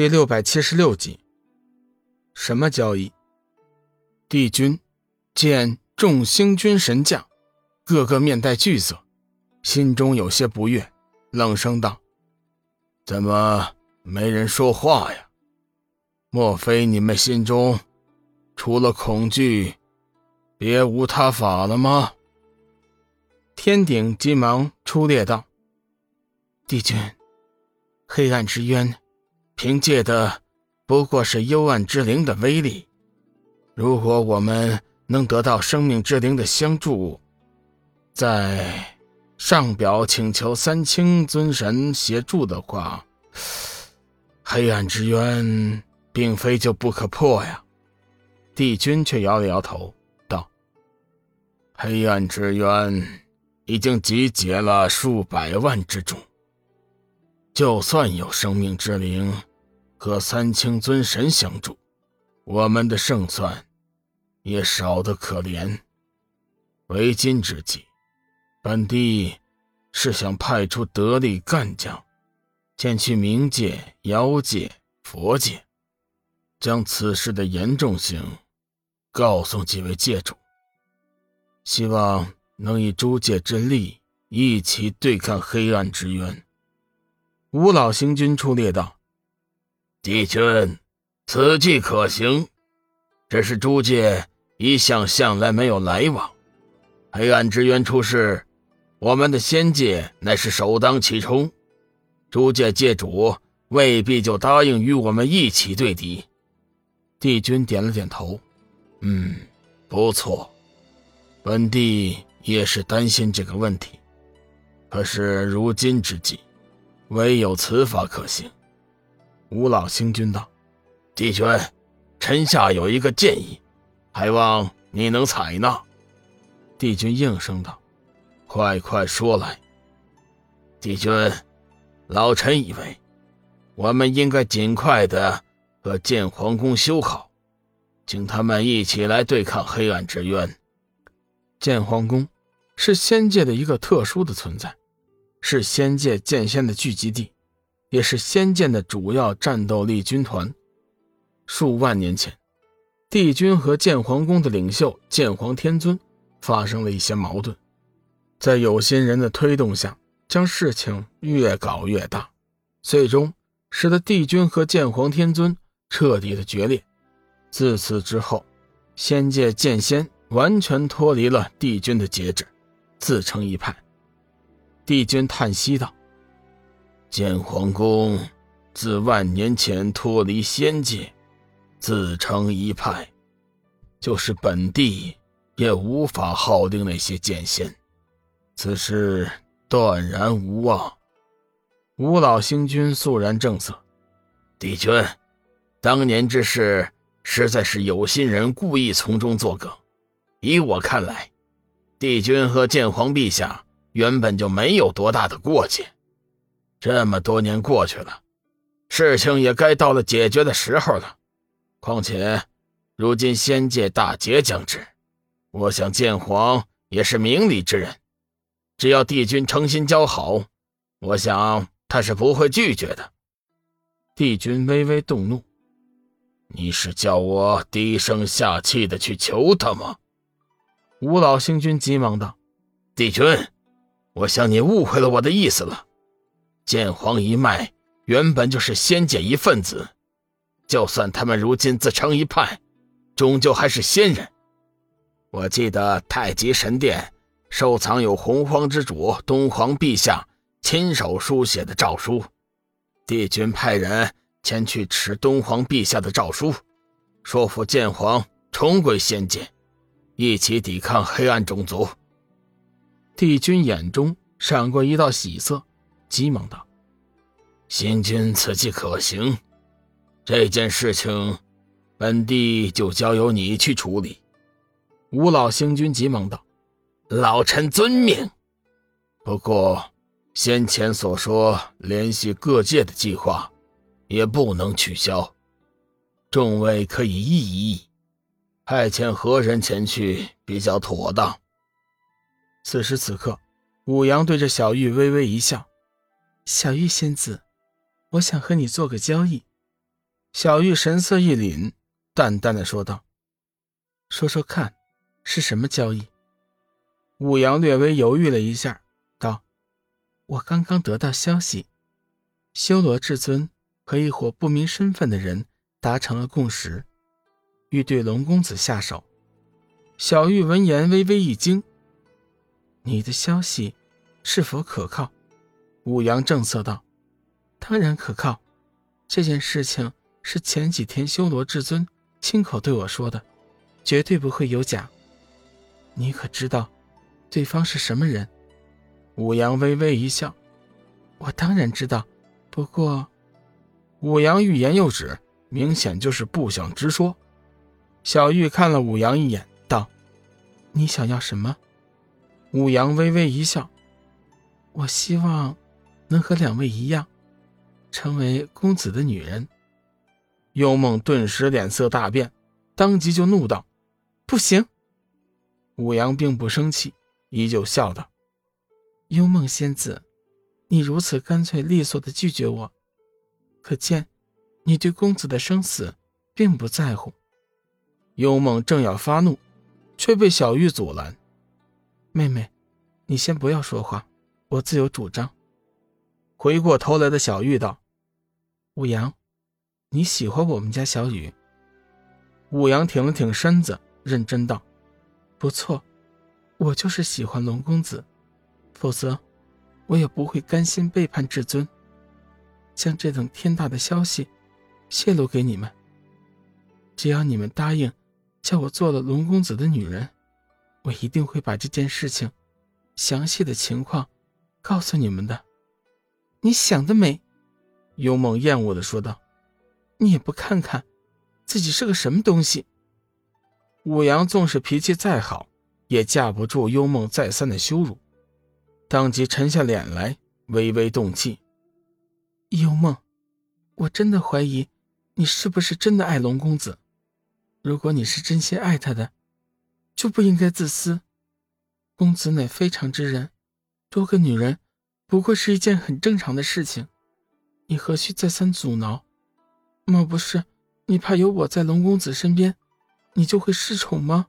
第六百七十六集，什么交易？帝君见众星君神将，个个面带惧色，心中有些不悦，冷声道：“怎么没人说话呀？莫非你们心中除了恐惧，别无他法了吗？”天鼎急忙出列道：“帝君，黑暗之渊。”凭借的不过是幽暗之灵的威力。如果我们能得到生命之灵的相助，在上表请求三清尊神协助的话，黑暗之渊并非就不可破呀。帝君却摇了摇头，道：“黑暗之渊已经集结了数百万之众，就算有生命之灵。”和三清尊神相助，我们的胜算也少得可怜。为今之计，本帝是想派出得力干将，前去冥界、妖界、佛界，将此事的严重性告诉几位界主，希望能以诸界之力一起对抗黑暗之渊。五老星君出列道。帝君，此计可行，只是诸界一向向来没有来往。黑暗之渊出世，我们的仙界乃是首当其冲，诸界界主未必就答应与我们一起对敌。帝君点了点头，嗯，不错，本帝也是担心这个问题。可是如今之计，唯有此法可行。五老星君道：“帝君，臣下有一个建议，还望你能采纳。”帝君应声道：“快快说来。”帝君，老臣以为，我们应该尽快的和剑皇宫修好，请他们一起来对抗黑暗之渊。剑皇宫是仙界的一个特殊的存在，是仙界剑仙的聚集地。也是仙剑的主要战斗力军团。数万年前，帝君和剑皇宫的领袖剑皇天尊发生了一些矛盾，在有心人的推动下，将事情越搞越大，最终使得帝君和剑皇天尊彻底的决裂。自此之后，仙界剑仙完全脱离了帝君的节制，自成一派。帝君叹息道。剑皇宫自万年前脱离仙界，自成一派，就是本帝也无法号令那些剑仙，此事断然无望。五老星君肃然正色：“帝君，当年之事实在是有心人故意从中作梗。以我看来，帝君和剑皇陛下原本就没有多大的过节。”这么多年过去了，事情也该到了解决的时候了。况且，如今仙界大劫将至，我想剑皇也是明理之人，只要帝君诚心交好，我想他是不会拒绝的。帝君微微动怒：“你是叫我低声下气的去求他吗？”五老星君急忙道：“帝君，我想你误会了我的意思了。”剑皇一脉原本就是仙界一份子，就算他们如今自成一派，终究还是仙人。我记得太极神殿收藏有洪荒之主东皇陛下亲手书写的诏书，帝君派人前去持东皇陛下的诏书，说服剑皇重归仙界，一起抵抗黑暗种族。帝君眼中闪过一道喜色。急忙道：“星君此计可行，这件事情，本帝就交由你去处理。”五老星君急忙道：“老臣遵命。不过，先前所说联系各界的计划，也不能取消。众位可以议一议，派遣何人前去比较妥当？”此时此刻，武阳对着小玉微微一笑。小玉仙子，我想和你做个交易。小玉神色一凛，淡淡的说道：“说说看，是什么交易？”武阳略微犹豫了一下，道：“我刚刚得到消息，修罗至尊和一伙不明身份的人达成了共识，欲对龙公子下手。”小玉闻言微微一惊：“你的消息是否可靠？”武阳正色道：“当然可靠，这件事情是前几天修罗至尊亲口对我说的，绝对不会有假。你可知道？”对方是什么人？武阳微微一笑：“我当然知道，不过……”武阳欲言又止，明显就是不想直说。小玉看了武阳一眼，道：“你想要什么？”武阳微微一笑：“我希望能和两位一样，成为公子的女人。”幽梦顿时脸色大变，当即就怒道：“不行！”武阳并不生气。依旧笑道：“幽梦仙子，你如此干脆利索的拒绝我，可见你对公子的生死并不在乎。”幽梦正要发怒，却被小玉阻拦：“妹妹，你先不要说话，我自有主张。”回过头来的小玉道：“武阳，你喜欢我们家小雨？”武阳挺了挺身子，认真道：“不错。”我就是喜欢龙公子，否则我也不会甘心背叛至尊，将这等天大的消息泄露给你们。只要你们答应叫我做了龙公子的女人，我一定会把这件事情详细的情况告诉你们的。你想得美！幽梦厌恶的说道：“你也不看看自己是个什么东西。”武阳纵使脾气再好。也架不住幽梦再三的羞辱，当即沉下脸来，微微动气。幽梦，我真的怀疑你是不是真的爱龙公子。如果你是真心爱他的，就不应该自私。公子乃非常之人，多个女人不过是一件很正常的事情，你何须再三阻挠？莫不是你怕有我在龙公子身边，你就会失宠吗？